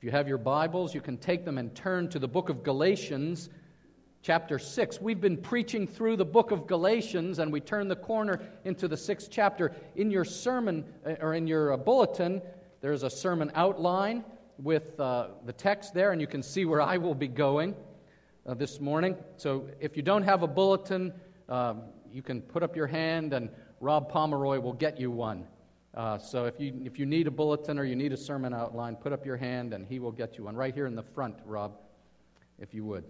If you have your Bibles, you can take them and turn to the book of Galatians, chapter 6. We've been preaching through the book of Galatians, and we turn the corner into the sixth chapter. In your sermon, uh, or in your uh, bulletin, there's a sermon outline with uh, the text there, and you can see where I will be going uh, this morning. So if you don't have a bulletin, um, you can put up your hand, and Rob Pomeroy will get you one. Uh, so if you, if you need a bulletin or you need a sermon outline, put up your hand and he will get you one. Right here in the front, Rob, if you would.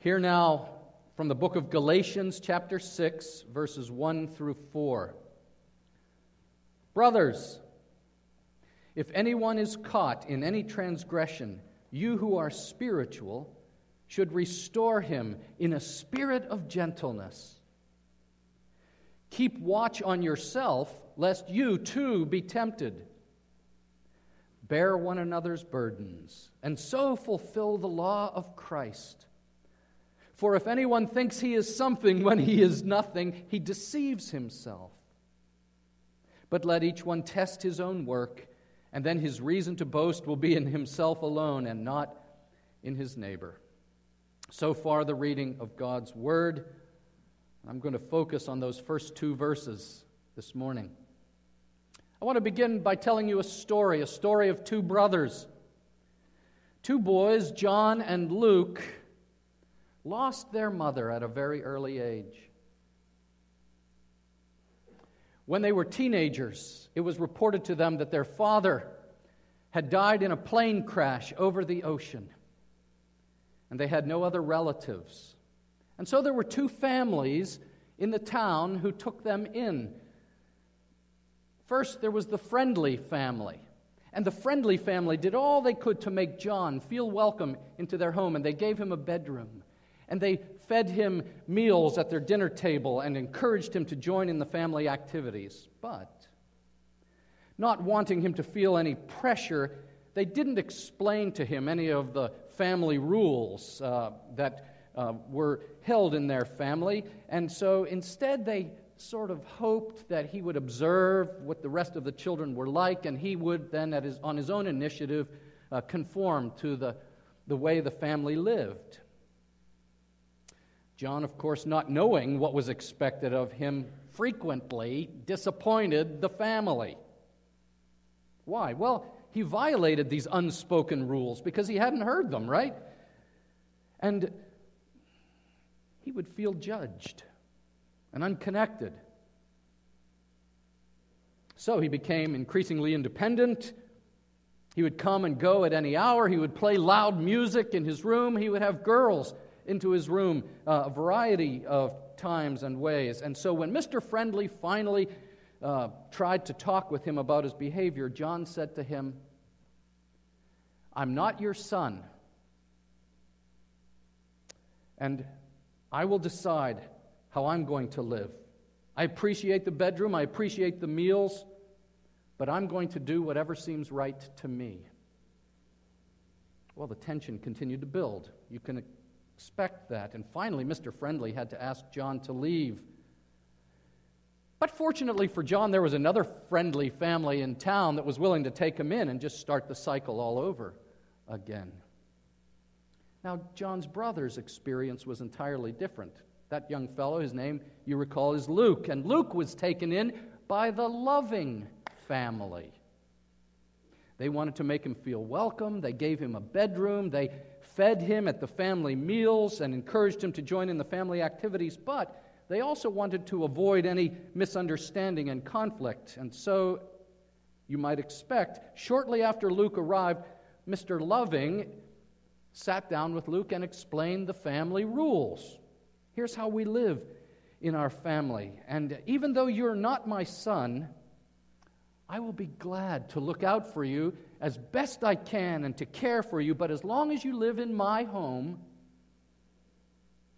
Here now from the book of Galatians, chapter 6, verses 1 through 4. Brothers, if anyone is caught in any transgression, you who are spiritual should restore him in a spirit of gentleness. Keep watch on yourself, lest you too be tempted. Bear one another's burdens, and so fulfill the law of Christ. For if anyone thinks he is something when he is nothing, he deceives himself. But let each one test his own work, and then his reason to boast will be in himself alone and not in his neighbor. So far, the reading of God's word. I'm going to focus on those first two verses this morning. I want to begin by telling you a story, a story of two brothers. Two boys, John and Luke, lost their mother at a very early age. When they were teenagers, it was reported to them that their father had died in a plane crash over the ocean, and they had no other relatives. And so there were two families in the town who took them in. First, there was the friendly family. And the friendly family did all they could to make John feel welcome into their home, and they gave him a bedroom. And they fed him meals at their dinner table and encouraged him to join in the family activities. But, not wanting him to feel any pressure, they didn't explain to him any of the family rules uh, that uh, were held in their family. And so instead, they sort of hoped that he would observe what the rest of the children were like, and he would then, his, on his own initiative, uh, conform to the, the way the family lived. John, of course, not knowing what was expected of him, frequently disappointed the family. Why? Well, he violated these unspoken rules because he hadn't heard them, right? And he would feel judged and unconnected. So he became increasingly independent. He would come and go at any hour. He would play loud music in his room. He would have girls into his room uh, a variety of times and ways. And so when Mr. Friendly finally uh, tried to talk with him about his behavior, John said to him, I'm not your son. And I will decide how I'm going to live. I appreciate the bedroom, I appreciate the meals, but I'm going to do whatever seems right to me. Well, the tension continued to build. You can expect that. And finally, Mr. Friendly had to ask John to leave. But fortunately for John, there was another friendly family in town that was willing to take him in and just start the cycle all over again. Now, John's brother's experience was entirely different. That young fellow, his name, you recall, is Luke, and Luke was taken in by the loving family. They wanted to make him feel welcome. They gave him a bedroom. They fed him at the family meals and encouraged him to join in the family activities. But they also wanted to avoid any misunderstanding and conflict. And so, you might expect, shortly after Luke arrived, Mr. Loving sat down with Luke and explained the family rules. Here's how we live in our family. And even though you're not my son, I will be glad to look out for you as best I can and to care for you. But as long as you live in my home,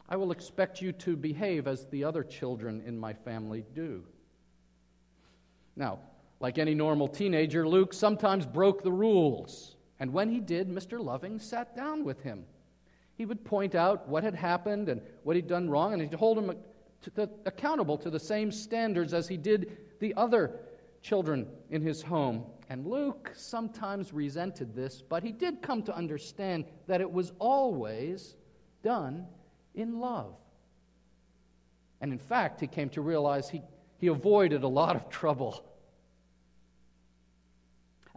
I will expect you to behave as the other children in my family do. Now, like any normal teenager, Luke sometimes broke the rules. And when he did, Mr. Loving sat down with him. He would point out what had happened and what he'd done wrong, and he'd hold him to the, accountable to the same standards as he did the other children in his home. And Luke sometimes resented this, but he did come to understand that it was always done in love. And in fact, he came to realize he, he avoided a lot of trouble.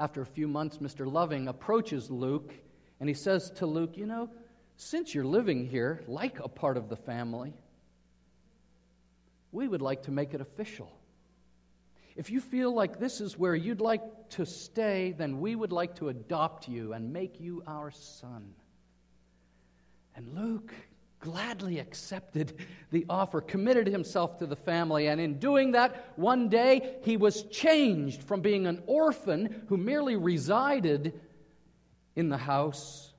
After a few months, Mr. Loving approaches Luke and he says to Luke, You know, since you're living here like a part of the family, we would like to make it official. If you feel like this is where you'd like to stay, then we would like to adopt you and make you our son. And Luke gladly accepted the offer, committed himself to the family, and in doing that, one day he was changed from being an orphan who merely resided in the house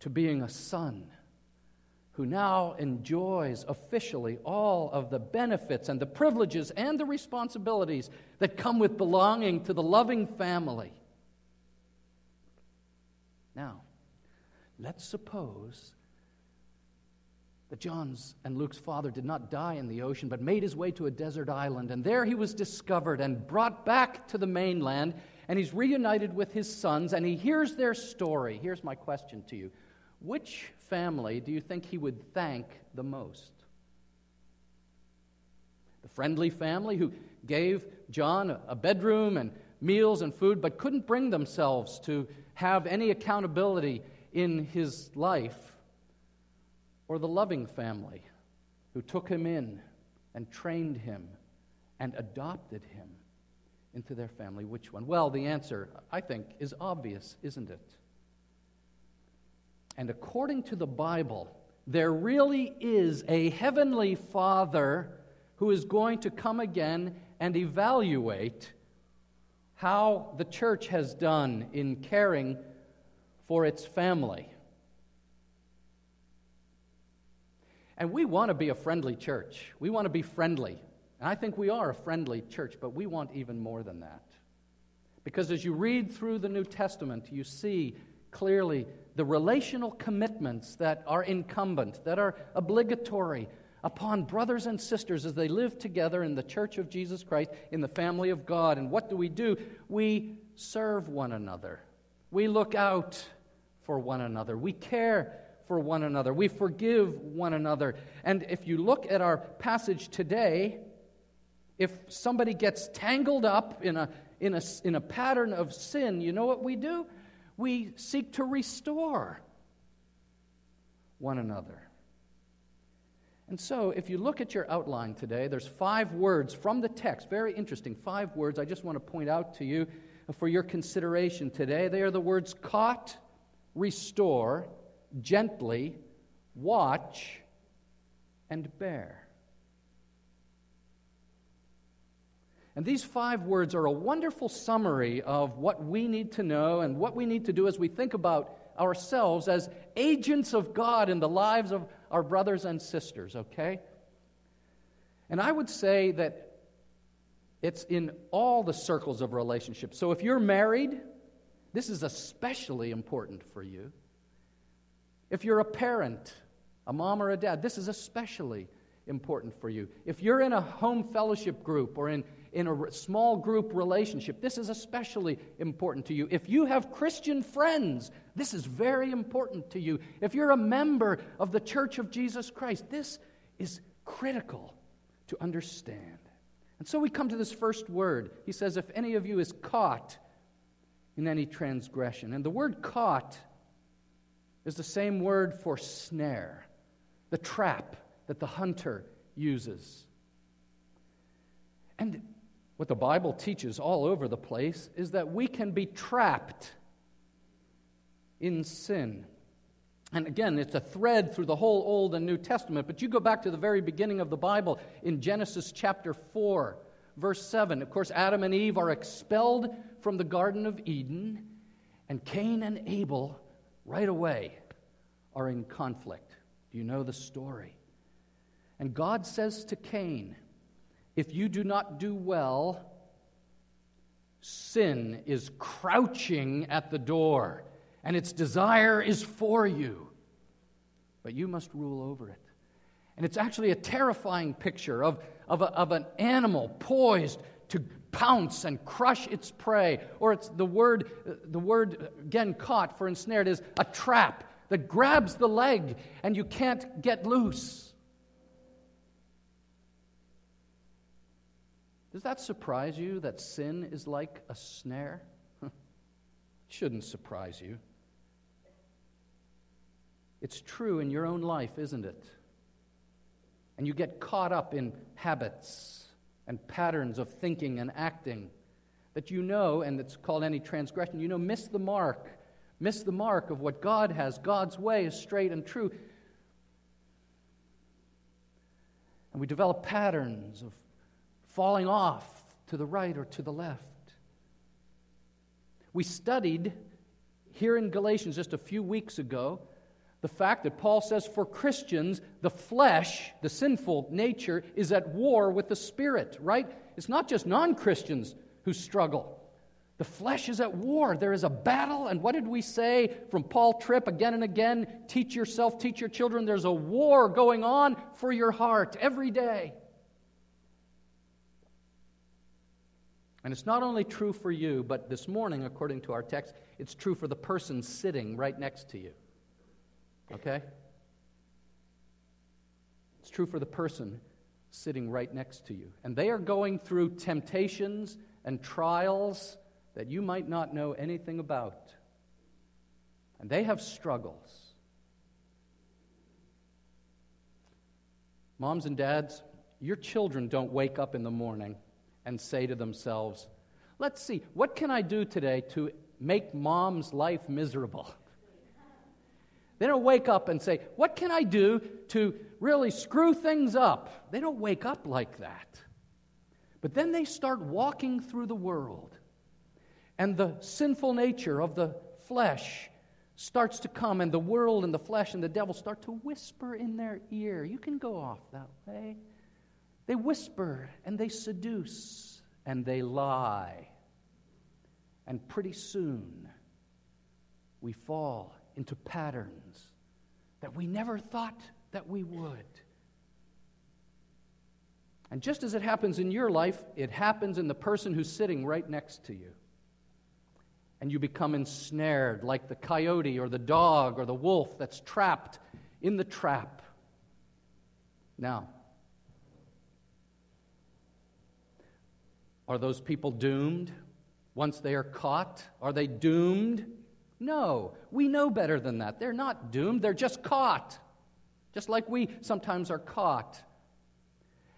to being a son who now enjoys officially all of the benefits and the privileges and the responsibilities that come with belonging to the loving family. Now, let's suppose that John's and Luke's father did not die in the ocean, but made his way to a desert island, and there he was discovered and brought back to the mainland, and he's reunited with his sons, and he hears their story. Here's my question to you which family do you think he would thank the most? The friendly family who gave John a bedroom and meals and food, but couldn't bring themselves to have any accountability in his life? Or the loving family who took him in and trained him and adopted him into their family? Which one? Well, the answer, I think, is obvious, isn't it? And according to the Bible, there really is a heavenly Father who is going to come again and evaluate how the church has done in caring for its family. And we want to be a friendly church. We want to be friendly. And I think we are a friendly church, but we want even more than that. Because as you read through the New Testament, you see clearly the relational commitments that are incumbent, that are obligatory upon brothers and sisters as they live together in the church of Jesus Christ, in the family of God. And what do we do? We serve one another, we look out for one another, we care for one another, we forgive one another. And if you look at our passage today, if somebody gets tangled up in a, in, a, in a pattern of sin, you know what we do? we seek to restore one another. And so, if you look at your outline today, there's five words from the text, very interesting, five words I just want to point out to you for your consideration today. They are the words caught, restore, gently, watch, and bear. And these five words are a wonderful summary of what we need to know and what we need to do as we think about ourselves as agents of God in the lives of our brothers and sisters, okay? And I would say that it's in all the circles of relationships. So if you're married, this is especially important for you. If you're a parent, a mom or a dad, this is especially important for you. If you're in a home fellowship group or in in a small group relationship, this is especially important to you. If you have Christian friends, this is very important to you. If you're a member of the Church of Jesus Christ, this is critical to understand. And so we come to this first word. He says, If any of you is caught in any transgression. And the word caught is the same word for snare, the trap that the hunter uses. And what the Bible teaches all over the place is that we can be trapped in sin. And again, it's a thread through the whole Old and New Testament. But you go back to the very beginning of the Bible in Genesis chapter 4, verse 7. Of course, Adam and Eve are expelled from the Garden of Eden, and Cain and Abel, right away, are in conflict. Do you know the story? And God says to Cain, if you do not do well, sin is crouching at the door, and its desire is for you. But you must rule over it. And it's actually a terrifying picture of, of, a, of an animal poised to pounce and crush its prey. Or it's the word, the word again caught for ensnared is a trap that grabs the leg and you can't get loose. Does that surprise you that sin is like a snare? Shouldn't surprise you. It's true in your own life, isn't it? And you get caught up in habits and patterns of thinking and acting that you know, and it's called any transgression, you know, miss the mark. Miss the mark of what God has. God's way is straight and true. And we develop patterns of falling off to the right or to the left. We studied here in Galatians just a few weeks ago the fact that Paul says for Christians, the flesh, the sinful nature, is at war with the spirit, right? It's not just non Christians who struggle. The flesh is at war. There is a battle. And what did we say from Paul Tripp again and again? Teach yourself, teach your children. There's a war going on for your heart every day. And it's not only true for you, but this morning, according to our text, it's true for the person sitting right next to you. Okay? It's true for the person sitting right next to you. And they are going through temptations and trials that you might not know anything about. And they have struggles. Moms and dads, your children don't wake up in the morning and say to themselves, Let's see, what can I do today to make mom's life miserable? They don't wake up and say, What can I do to really screw things up? They don't wake up like that. But then they start walking through the world, and the sinful nature of the flesh starts to come, and the world and the flesh and the devil start to whisper in their ear. You can go off that way. They whisper and they seduce and they lie. And pretty soon, we fall into patterns that we never thought that we would. And just as it happens in your life, it happens in the person who's sitting right next to you. And you become ensnared like the coyote or the dog or the wolf that's trapped in the trap. Now, are those people doomed once they are caught? Are they doomed? No, we know better than that. They're not doomed, they're just caught, just like we sometimes are caught.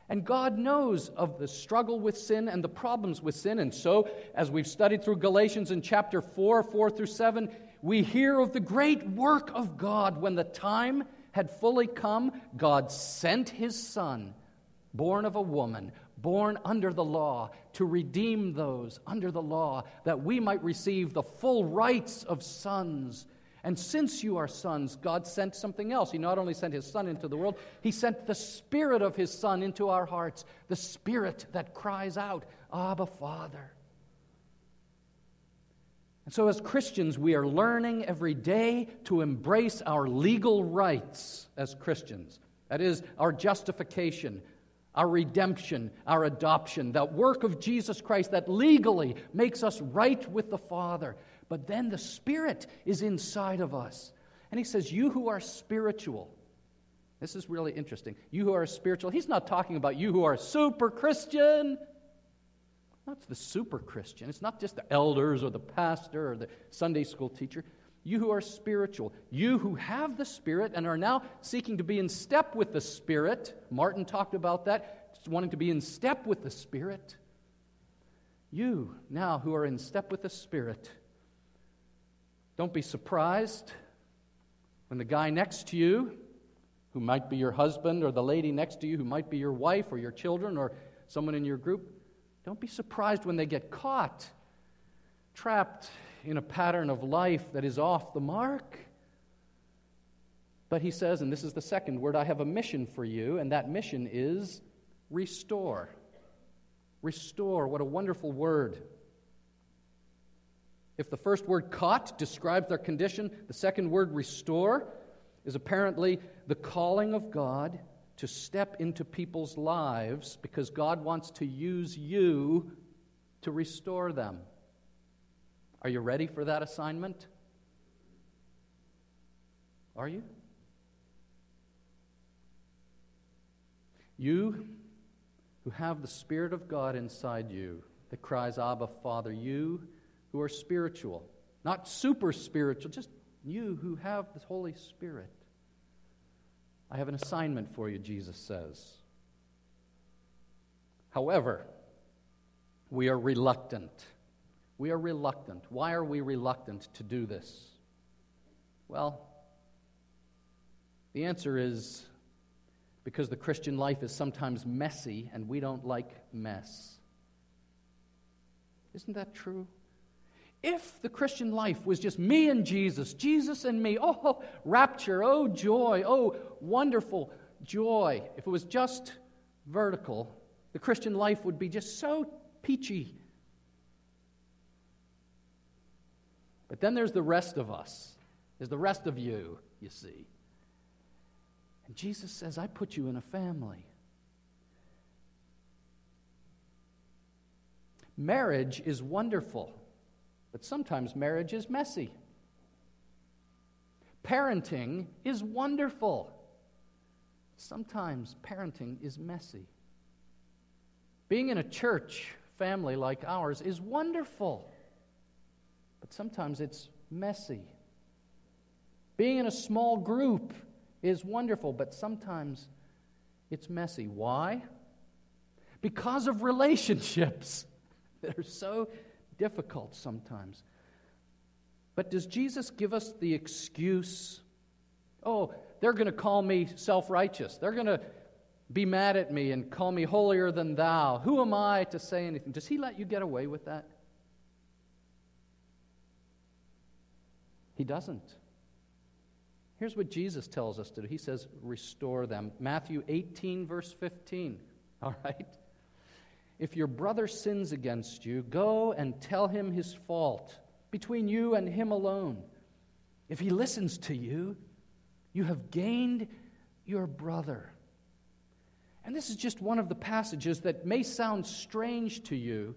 And God knows of the struggle with sin and the problems with sin. And so, as we've studied through Galatians in chapter 4, 4 through 7, we hear of the great work of God. When the time had fully come, God sent his Son, born of a woman, born under the law, to redeem those under the law, that we might receive the full rights of sons. And since you are sons, God sent something else. He not only sent His Son into the world, He sent the Spirit of His Son into our hearts, the Spirit that cries out, Abba, Father. And so, as Christians, we are learning every day to embrace our legal rights as Christians. That is, our justification, our redemption, our adoption, that work of Jesus Christ that legally makes us right with the Father. But then the Spirit is inside of us. And he says, You who are spiritual, this is really interesting. You who are spiritual, he's not talking about you who are super Christian. That's the super Christian. It's not just the elders or the pastor or the Sunday school teacher. You who are spiritual, you who have the Spirit and are now seeking to be in step with the Spirit. Martin talked about that, wanting to be in step with the Spirit. You now who are in step with the Spirit, don't be surprised when the guy next to you, who might be your husband, or the lady next to you, who might be your wife or your children or someone in your group, don't be surprised when they get caught, trapped in a pattern of life that is off the mark. But he says, and this is the second word, I have a mission for you, and that mission is restore. Restore. What a wonderful word. If the first word caught describes their condition, the second word restore is apparently the calling of God to step into people's lives because God wants to use you to restore them. Are you ready for that assignment? Are you? You who have the Spirit of God inside you that cries, Abba, Father, you who are spiritual, not super spiritual, just you who have the Holy Spirit. I have an assignment for you, Jesus says. However, we are reluctant. We are reluctant. Why are we reluctant to do this? Well, the answer is because the Christian life is sometimes messy and we don't like mess. Isn't that true? If the Christian life was just me and Jesus, Jesus and me, oh, oh rapture, oh, joy, oh, wonderful joy. If it was just vertical, the Christian life would be just so peachy. But then there's the rest of us. There's the rest of you, you see. And Jesus says, I put you in a family. Marriage is wonderful, but sometimes marriage is messy. Parenting is wonderful. Sometimes parenting is messy. Being in a church family like ours is wonderful, but sometimes it's messy. Being in a small group is wonderful, but sometimes it's messy. Why? Because of relationships that are so difficult sometimes. But does Jesus give us the excuse? Oh, they're going to call me self righteous. They're going to be mad at me and call me holier than thou. Who am I to say anything? Does he let you get away with that? He doesn't. Here's what Jesus tells us to do He says, restore them. Matthew 18, verse 15. All right? If your brother sins against you, go and tell him his fault between you and him alone. If he listens to you, you have gained your brother. And this is just one of the passages that may sound strange to you,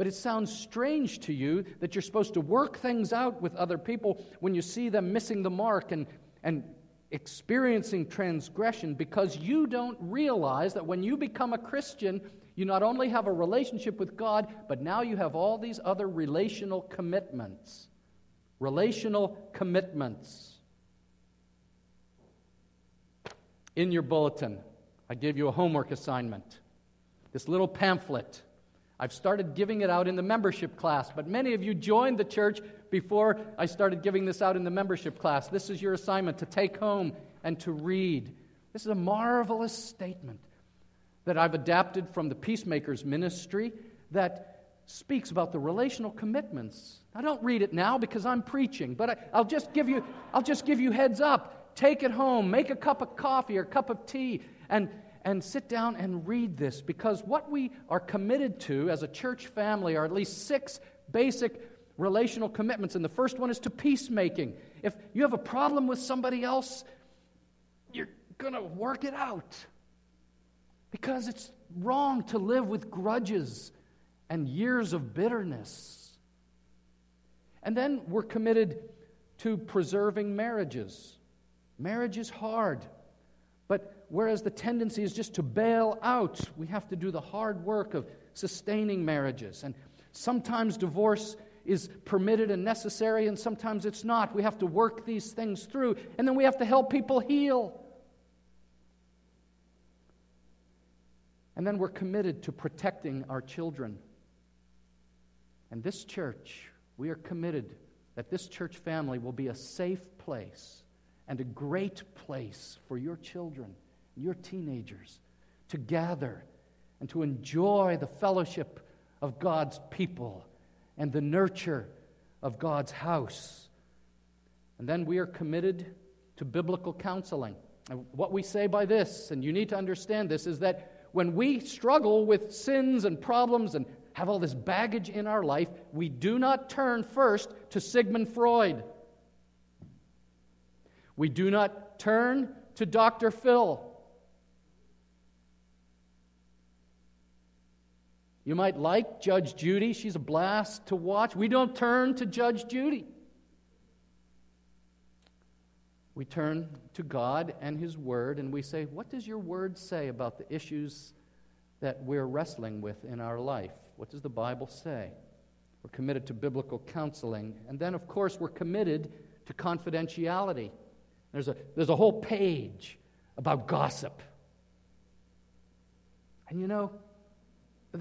but it sounds strange to you that you're supposed to work things out with other people when you see them missing the mark and, and experiencing transgression because you don't realize that when you become a Christian, you not only have a relationship with God, but now you have all these other relational commitments. Relational commitments. In your bulletin, I gave you a homework assignment. This little pamphlet. I've started giving it out in the membership class, but many of you joined the church before I started giving this out in the membership class. This is your assignment to take home and to read. This is a marvelous statement that I've adapted from the Peacemakers ministry that speaks about the relational commitments. I don't read it now because I'm preaching, but I, will just give you I'll just give you heads up. Take it home, make a cup of coffee or a cup of tea and, and sit down and read this because what we are committed to as a church family are at least six basic relational commitments. And the first one is to peacemaking. If you have a problem with somebody else, you're going to work it out because it's wrong to live with grudges and years of bitterness. And then we're committed to preserving marriages. Marriage is hard. But whereas the tendency is just to bail out, we have to do the hard work of sustaining marriages. And sometimes divorce is permitted and necessary, and sometimes it's not. We have to work these things through, and then we have to help people heal. And then we're committed to protecting our children. And this church, we are committed that this church family will be a safe place and a great place for your children, your teenagers, to gather and to enjoy the fellowship of God's people and the nurture of God's house. And then we are committed to biblical counseling. And what we say by this, and you need to understand this, is that when we struggle with sins and problems and have all this baggage in our life, we do not turn first to Sigmund Freud. We do not turn to Dr. Phil. You might like Judge Judy. She's a blast to watch. We don't turn to Judge Judy. We turn to God and His Word and we say, What does your Word say about the issues that we're wrestling with in our life? What does the Bible say? We're committed to biblical counseling. And then, of course, we're committed to confidentiality. There's a, there's a whole page about gossip. And you know,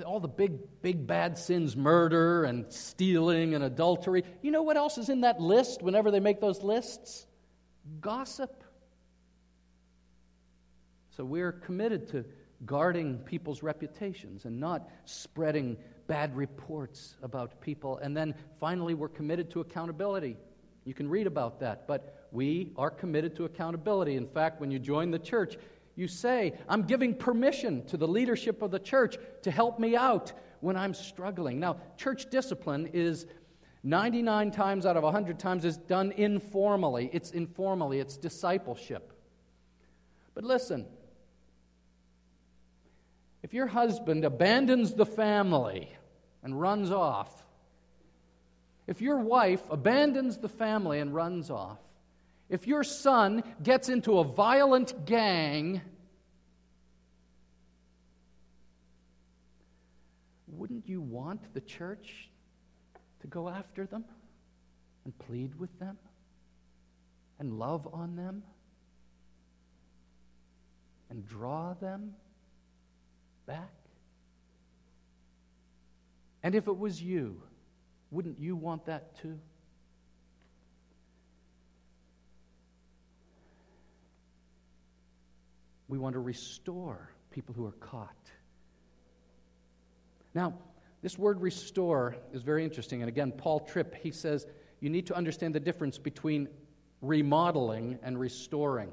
all the big, big bad sins murder and stealing and adultery. You know what else is in that list whenever they make those lists? Gossip. So we're committed to guarding people's reputations and not spreading bad reports about people. And then finally, we're committed to accountability. You can read about that, but we are committed to accountability. In fact, when you join the church, you say, I'm giving permission to the leadership of the church to help me out when I'm struggling. Now, church discipline is 99 times out of 100 times is done informally. It's informally, it's discipleship. But listen, if your husband abandons the family and runs off, if your wife abandons the family and runs off, if your son gets into a violent gang, wouldn't you want the church to go after them and plead with them and love on them and draw them back? And if it was you, wouldn't you want that too? We want to restore people who are caught. Now, this word restore is very interesting. And again, Paul Tripp, he says you need to understand the difference between remodeling and restoring.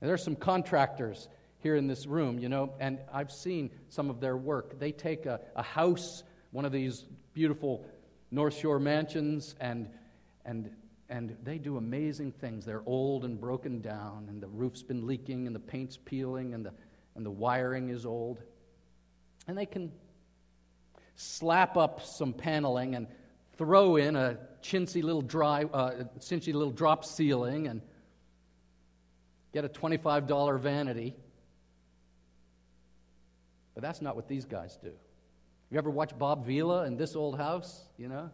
There are some contractors here in this room, you know, and I've seen some of their work. They take a, a house, one of these beautiful North Shore mansions, and, and and they do amazing things. They're old and broken down, and the roof's been leaking, and the paint's peeling, and the, and the wiring is old. And they can slap up some paneling and throw in a chintzy little dry, uh, chintzy little drop ceiling, and get a $25 vanity. But that's not what these guys do. You ever watch Bob Vila in this old house? You know?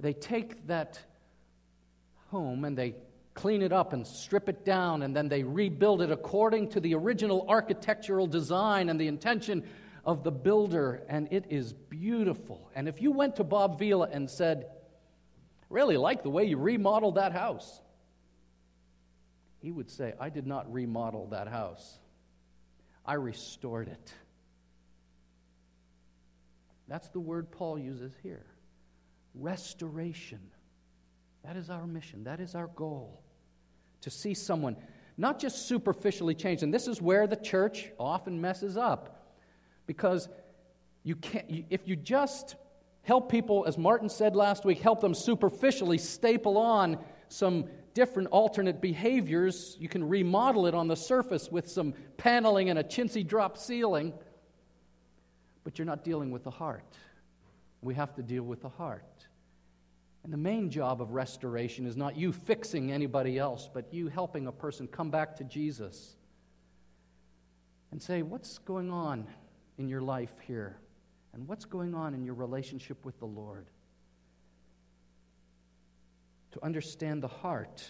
They take that home and they clean it up and strip it down and then they rebuild it according to the original architectural design and the intention of the builder, and it is beautiful. And if you went to Bob Vila and said, Really like the way you remodeled that house, he would say, I did not remodel that house, I restored it. That's the word Paul uses here restoration. That is our mission. That is our goal. To see someone not just superficially changed. And this is where the church often messes up. Because you can't, if you just help people, as Martin said last week, help them superficially staple on some different alternate behaviors, you can remodel it on the surface with some paneling and a chintzy drop ceiling, but you're not dealing with the heart. We have to deal with the heart. And the main job of restoration is not you fixing anybody else, but you helping a person come back to Jesus and say, What's going on in your life here? And what's going on in your relationship with the Lord? To understand the heart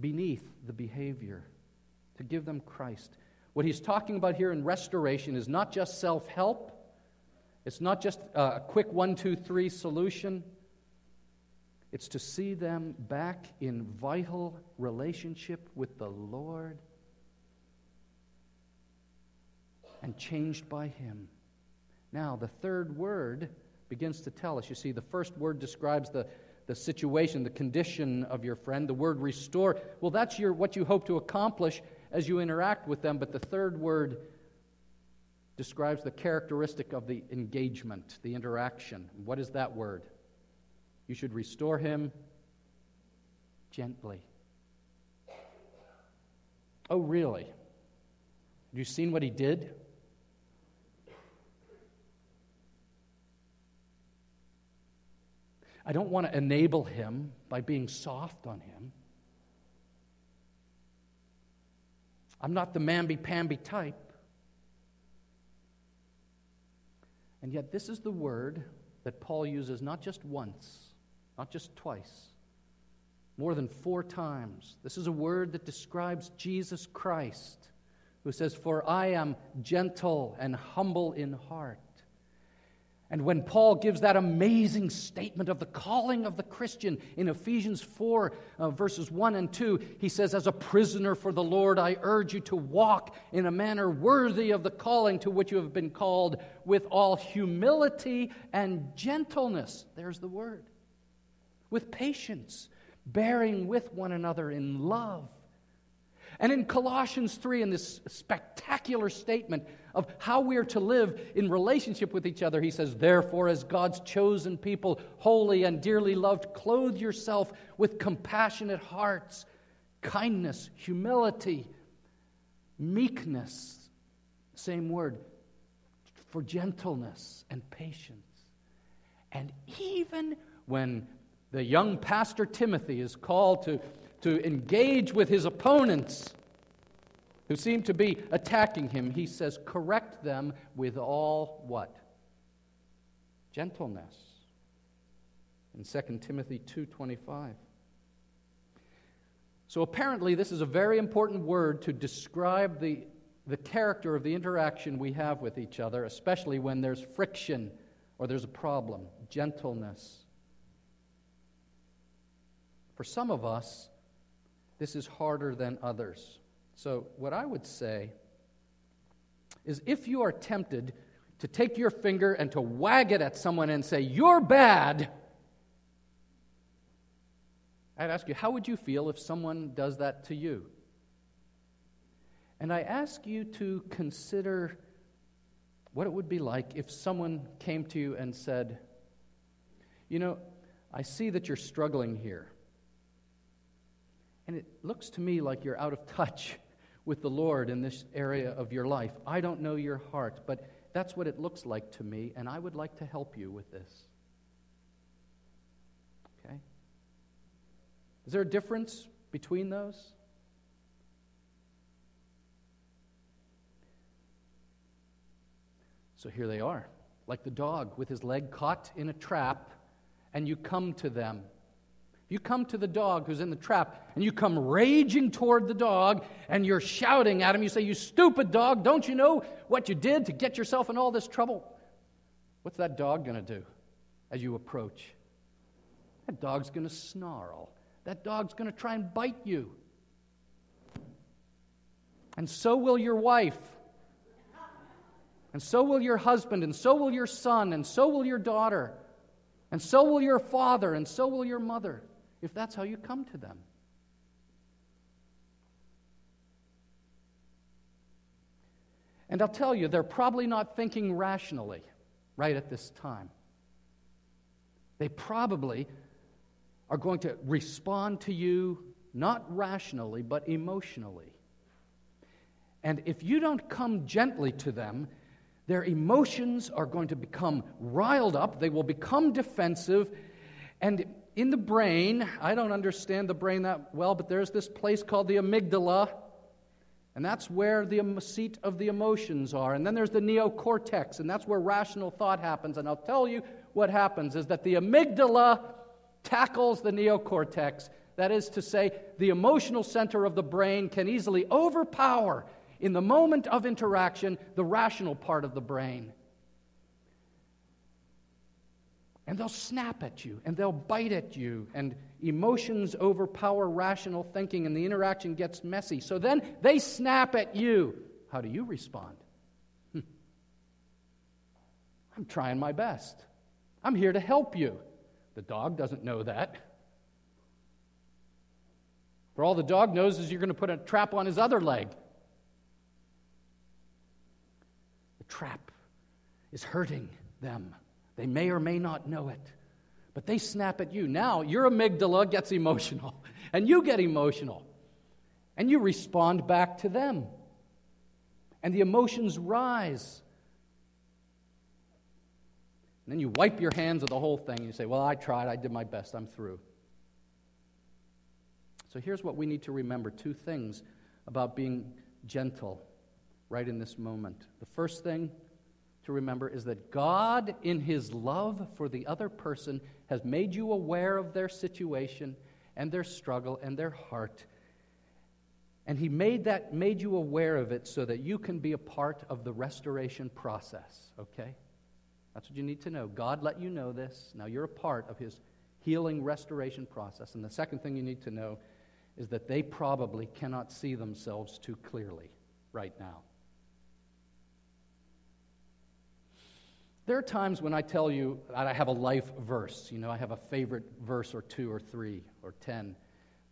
beneath the behavior, to give them Christ. What he's talking about here in restoration is not just self help, it's not just uh, a quick one, two, three solution. It's to see them back in vital relationship with the Lord and changed by Him. Now, the third word begins to tell us. You see, the first word describes the, the situation, the condition of your friend. The word restore, well, that's your, what you hope to accomplish as you interact with them. But the third word describes the characteristic of the engagement, the interaction. What is that word? You should restore him gently. Oh, really? Have you seen what he did? I don't want to enable him by being soft on him. I'm not the mamby pamby type. And yet, this is the word that Paul uses not just once, not just twice, more than four times. This is a word that describes Jesus Christ, who says, For I am gentle and humble in heart. And when Paul gives that amazing statement of the calling of the Christian in Ephesians 4, uh, verses 1 and 2, he says, As a prisoner for the Lord, I urge you to walk in a manner worthy of the calling to which you have been called, with all humility and gentleness. There's the word. With patience, bearing with one another in love. And in Colossians 3, in this spectacular statement of how we are to live in relationship with each other, he says, Therefore, as God's chosen people, holy and dearly loved, clothe yourself with compassionate hearts, kindness, humility, meekness, same word, for gentleness and patience. And even when the young pastor Timothy is called to, to engage with his opponents who seem to be attacking him, he says, correct them with all what? Gentleness. In 2 Timothy 2:25. So apparently this is a very important word to describe the, the character of the interaction we have with each other, especially when there's friction or there's a problem. Gentleness. For some of us, this is harder than others. So, what I would say is if you are tempted to take your finger and to wag it at someone and say, You're bad, I'd ask you, how would you feel if someone does that to you? And I ask you to consider what it would be like if someone came to you and said, You know, I see that you're struggling here. And it looks to me like you're out of touch with the Lord in this area of your life. I don't know your heart, but that's what it looks like to me, and I would like to help you with this. Okay? Is there a difference between those? So here they are, like the dog with his leg caught in a trap, and you come to them you come to the dog who's in the trap and you come raging toward the dog and you're shouting at him. You say, You stupid dog, don't you know what you did to get yourself in all this trouble? What's that dog going to do as you approach? That dog's going to snarl. That dog's going to try and bite you. And so will your wife. And so will your husband. And so will your son. And so will your daughter. And so will your father. And so will your mother if that's how you come to them. And I'll tell you, they're probably not thinking rationally right at this time. They probably are going to respond to you not rationally, but emotionally. And if you don't come gently to them, their emotions are going to become riled up, they will become defensive, and in the brain, I don't understand the brain that well, but there's this place called the amygdala, and that's where the seat of the emotions are. And then there's the neocortex, and that's where rational thought happens. And I'll tell you what happens is that the amygdala tackles the neocortex. That is to say, the emotional center of the brain can easily overpower, in the moment of interaction, the rational part of the brain. And they'll snap at you and they'll bite at you and emotions overpower rational thinking and the interaction gets messy. So then they snap at you. How do you respond? Hmm. i'm trying my best. I'm here to help you. The dog doesn't know that. For all the dog knows is you're going to put a trap on his other leg. The trap is hurting them they may or may not know it, but they snap at you. Now your amygdala gets emotional, and you get emotional, and you respond back to them. And the emotions rise. And then you wipe your hands of the whole thing and you say, Well, I tried, I did my best, I'm through. So here's what we need to remember two things about being gentle right in this moment. The first thing to remember is that God, in His love for the other person, has made you aware of their situation and their struggle and their heart. And He made, that, made you aware of it so that you can be a part of the restoration process, okay? That's what you need to know. God let you know this. Now you're a part of His healing restoration process. And the second thing you need to know is that they probably cannot see themselves too clearly right now. There are times when I tell you that I have a life verse. You know, I have a favorite verse or two or three or ten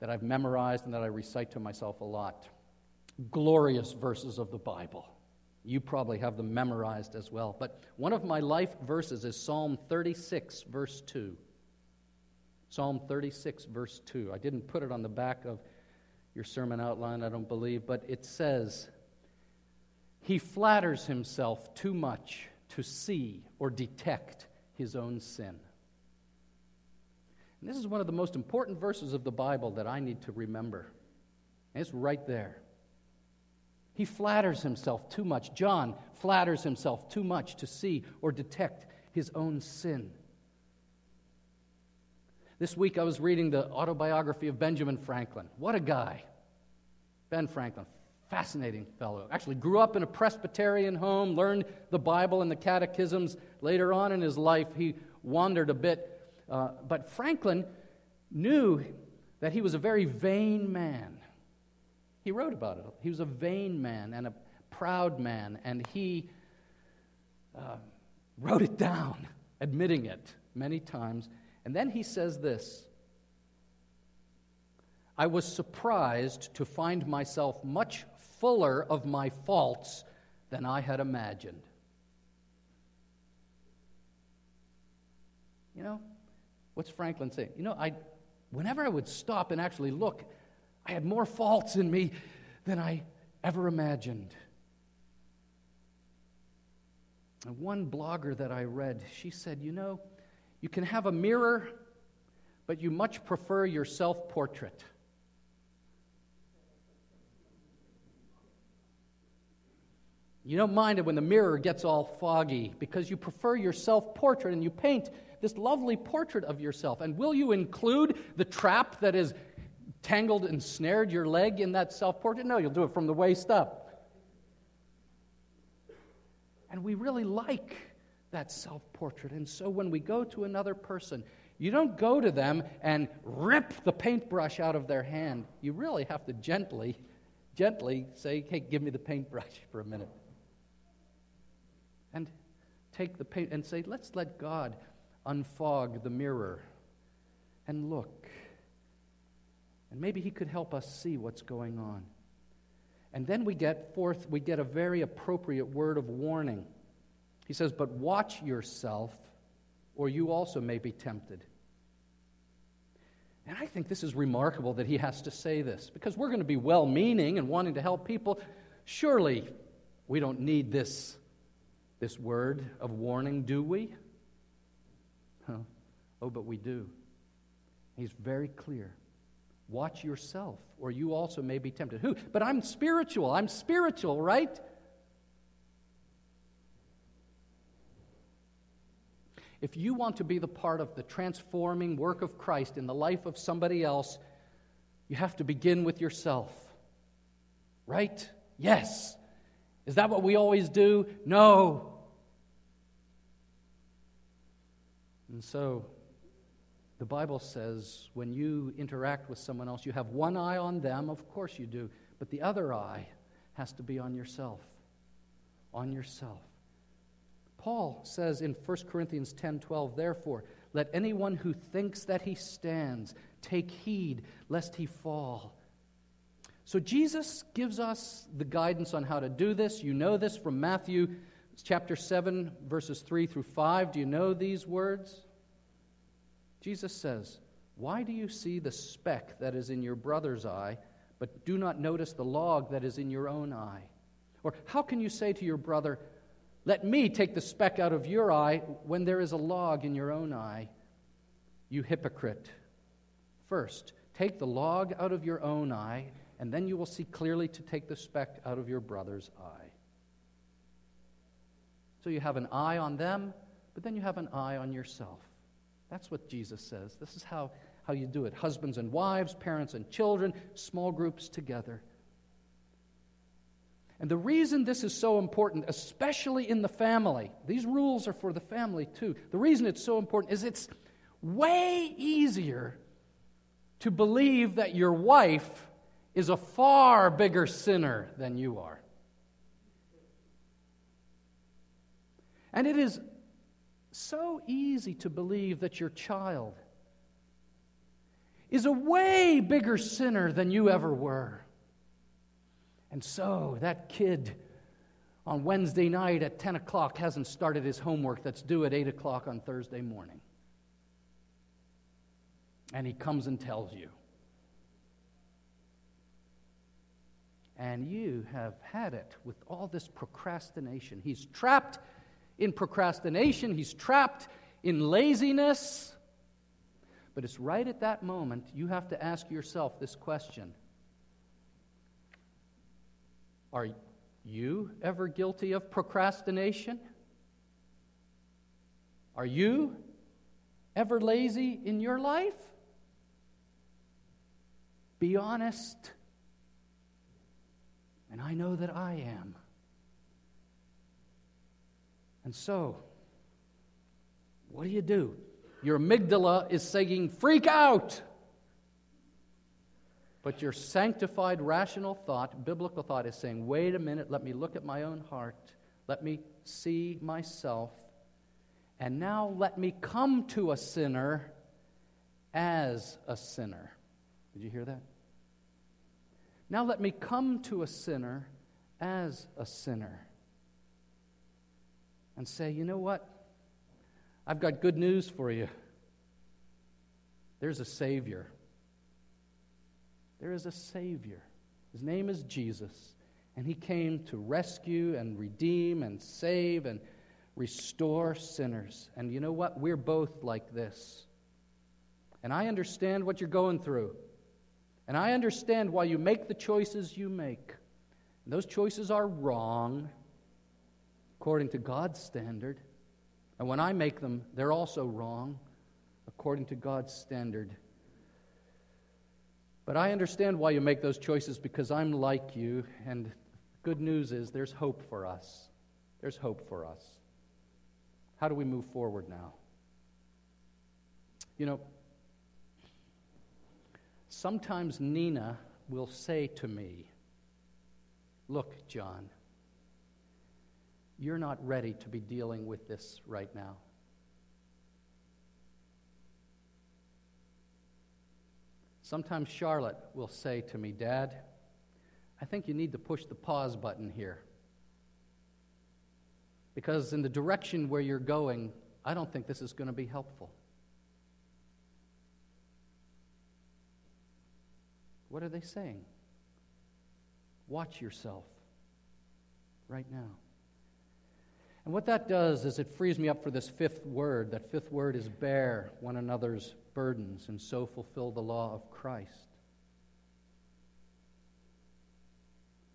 that I've memorized and that I recite to myself a lot. Glorious verses of the Bible. You probably have them memorized as well. But one of my life verses is Psalm 36, verse 2. Psalm 36, verse 2. I didn't put it on the back of your sermon outline, I don't believe, but it says, He flatters himself too much to see or detect his own sin. And this is one of the most important verses of the Bible that I need to remember. And it's right there. He flatters himself too much. John flatters himself too much to see or detect his own sin. This week I was reading the autobiography of Benjamin Franklin. What a guy. Ben Franklin, fascinating fellow. Actually, grew up in a Presbyterian home, learned the Bible and the catechisms. Later on in his life, he wandered a bit. Uh, but Franklin knew that he was a very vain man. He wrote about it. He was a vain man and a proud man, and he uh, wrote it down, admitting it many times. And then he says this I was surprised to find myself much fuller of my faults than I had imagined. You know, what's Franklin saying? You know, I, whenever I would stop and actually look, I had more faults in me than I ever imagined. And one blogger that I read, she said, You know, you can have a mirror, but you much prefer your self portrait. You don't mind it when the mirror gets all foggy because you prefer your self portrait and you paint this lovely portrait of yourself. And will you include the trap that has tangled and snared your leg in that self portrait? No, you'll do it from the waist up. And we really like that self portrait. And so when we go to another person, you don't go to them and rip the paintbrush out of their hand. You really have to gently, gently say, hey, give me the paintbrush for a minute. And take the paint and say, let's let God unfog the mirror and look. And maybe He could help us see what's going on. And then we get forth, we get a very appropriate word of warning. He says, But watch yourself, or you also may be tempted. And I think this is remarkable that he has to say this because we're going to be well meaning and wanting to help people. Surely we don't need this, this word of warning, do we? Huh. Oh, but we do. He's very clear. Watch yourself, or you also may be tempted. Who? But I'm spiritual. I'm spiritual, right? If you want to be the part of the transforming work of Christ in the life of somebody else, you have to begin with yourself. Right? Yes. Is that what we always do? No. And so, the Bible says when you interact with someone else, you have one eye on them, of course you do, but the other eye has to be on yourself. On yourself. Paul says in 1 Corinthians 10:12, therefore, let anyone who thinks that he stands take heed lest he fall. So Jesus gives us the guidance on how to do this. You know this from Matthew chapter 7 verses 3 through 5. Do you know these words? Jesus says, "Why do you see the speck that is in your brother's eye, but do not notice the log that is in your own eye? Or how can you say to your brother, Let me take the speck out of your eye when there is a log in your own eye. You hypocrite. First, take the log out of your own eye, and then you will see clearly to take the speck out of your brother's eye. So you have an eye on them, but then you have an eye on yourself. That's what Jesus says. This is how, how you do it husbands and wives, parents and children, small groups together. And the reason this is so important, especially in the family, these rules are for the family too. The reason it's so important is it's way easier to believe that your wife is a far bigger sinner than you are. And it is so easy to believe that your child is a way bigger sinner than you ever were. And so that kid on Wednesday night at 10 o'clock hasn't started his homework that's due at 8 o'clock on Thursday morning. And he comes and tells you. And you have had it with all this procrastination. He's trapped in procrastination, he's trapped in laziness. But it's right at that moment you have to ask yourself this question Are you ever guilty of procrastination? Are you ever lazy in your life? Be honest. And I know that I am. And so, what do you do? Your amygdala is saying, freak out! But your sanctified, rational thought, biblical thought, is saying, wait a minute, let me look at my own heart. Let me see myself. And now let me come to a sinner as a sinner. Did you hear that? Now let me come to a sinner as a sinner and say, you know what? I've got good news for you. There's a Savior. There is a Savior. His name is Jesus. And He came to rescue and redeem and save and restore sinners. And you know what? We're both like this. And I understand what you're going through. And I understand why you make the choices you make. And those choices are wrong according to God's standard. And when I make them, they're also wrong according to God's standard. But I understand why you make those choices because I'm like you, and good news is there's hope for us. There's hope for us. How do we move forward now? You know, sometimes Nina will say to me, Look, John, you're not ready to be dealing with this right now. Sometimes Charlotte will say to me, Dad, I think you need to push the pause button here. Because in the direction where you're going, I don't think this is going to be helpful. What are they saying? Watch yourself right now. And what that does is it frees me up for this fifth word. That fifth word is bear one another's burdens and so fulfill the law of Christ.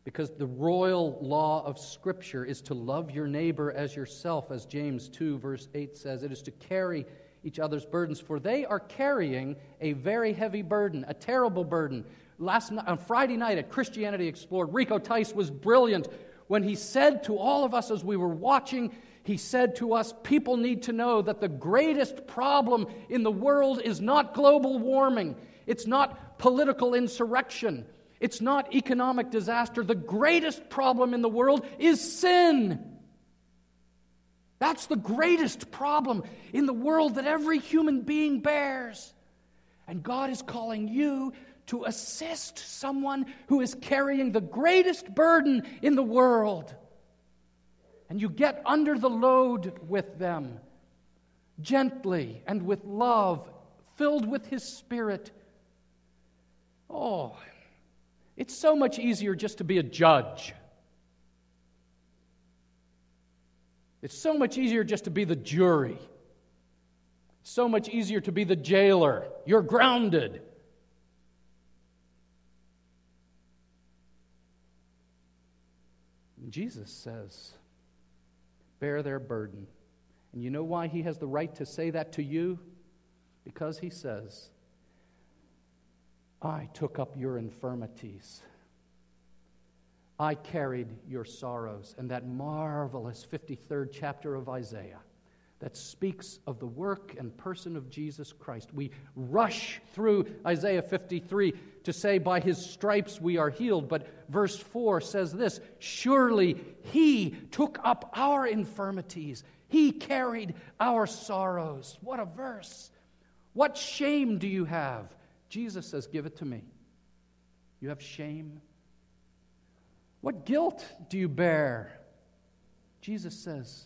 Because the royal law of Scripture is to love your neighbor as yourself, as James 2, verse 8 says. It is to carry each other's burdens, for they are carrying a very heavy burden, a terrible burden. Last night, on Friday night at Christianity Explored, Rico Tice was brilliant when he said to all of us as we were watching, he said to us, People need to know that the greatest problem in the world is not global warming, it's not political insurrection, it's not economic disaster. The greatest problem in the world is sin. That's the greatest problem in the world that every human being bears. And God is calling you to assist someone who is carrying the greatest burden in the world. And you get under the load with them gently and with love, filled with His Spirit. Oh, it's so much easier just to be a judge. It's so much easier just to be the jury. So much easier to be the jailer. You're grounded. Jesus says, bear their burden. And you know why he has the right to say that to you? Because he says, I took up your infirmities. I carried your sorrows. And that marvelous 53rd chapter of Isaiah that speaks of the work and person of Jesus Christ. We rush through Isaiah 53 to say, By his stripes we are healed. But verse 4 says this Surely he took up our infirmities, he carried our sorrows. What a verse! What shame do you have? Jesus says, Give it to me. You have shame. What guilt do you bear? Jesus says,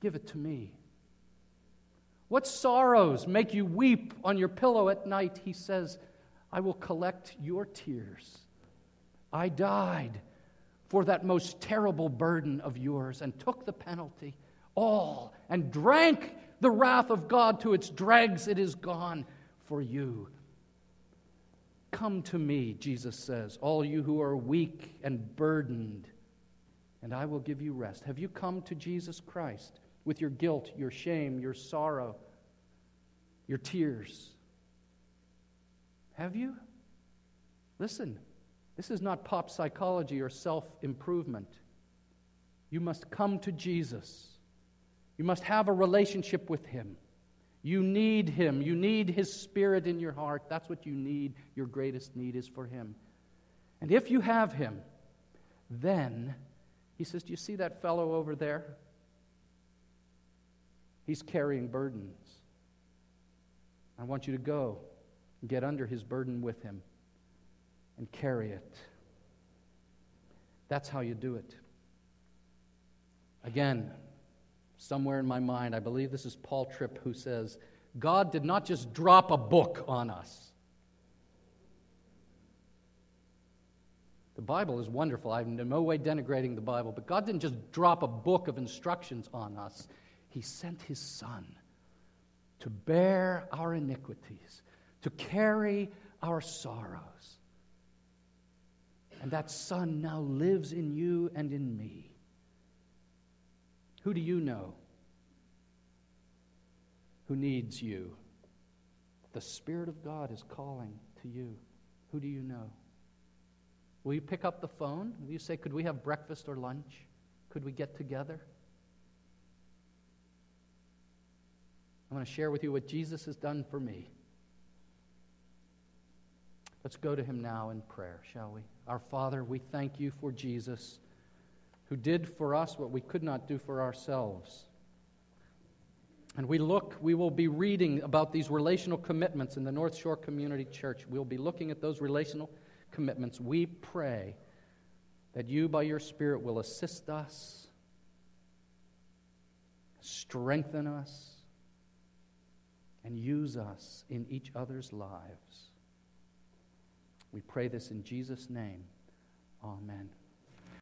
Give it to me. What sorrows make you weep on your pillow at night? He says, I will collect your tears. I died for that most terrible burden of yours and took the penalty, all, and drank the wrath of God to its dregs. It is gone for you. Come to me, Jesus says, all you who are weak and burdened, and I will give you rest. Have you come to Jesus Christ? With your guilt, your shame, your sorrow, your tears. Have you? Listen, this is not pop psychology or self improvement. You must come to Jesus. You must have a relationship with Him. You need Him. You need His Spirit in your heart. That's what you need. Your greatest need is for Him. And if you have Him, then He says, Do you see that fellow over there? He's carrying burdens. I want you to go and get under his burden with him and carry it. That's how you do it. Again, somewhere in my mind, I believe this is Paul Tripp who says, God did not just drop a book on us. The Bible is wonderful. I'm in no way denigrating the Bible, but God didn't just drop a book of instructions on us. He sent his Son to bear our iniquities, to carry our sorrows. And that Son now lives in you and in me. Who do you know who needs you? The Spirit of God is calling to you. Who do you know? Will you pick up the phone? Will you say, Could we have breakfast or lunch? Could we get together? I want to share with you what Jesus has done for me. Let's go to him now in prayer, shall we? Our Father, we thank you for Jesus, who did for us what we could not do for ourselves. And we look, we will be reading about these relational commitments in the North Shore Community Church. We'll be looking at those relational commitments. We pray that you, by your Spirit, will assist us, strengthen us, and use us in each other's lives. We pray this in Jesus' name. Amen.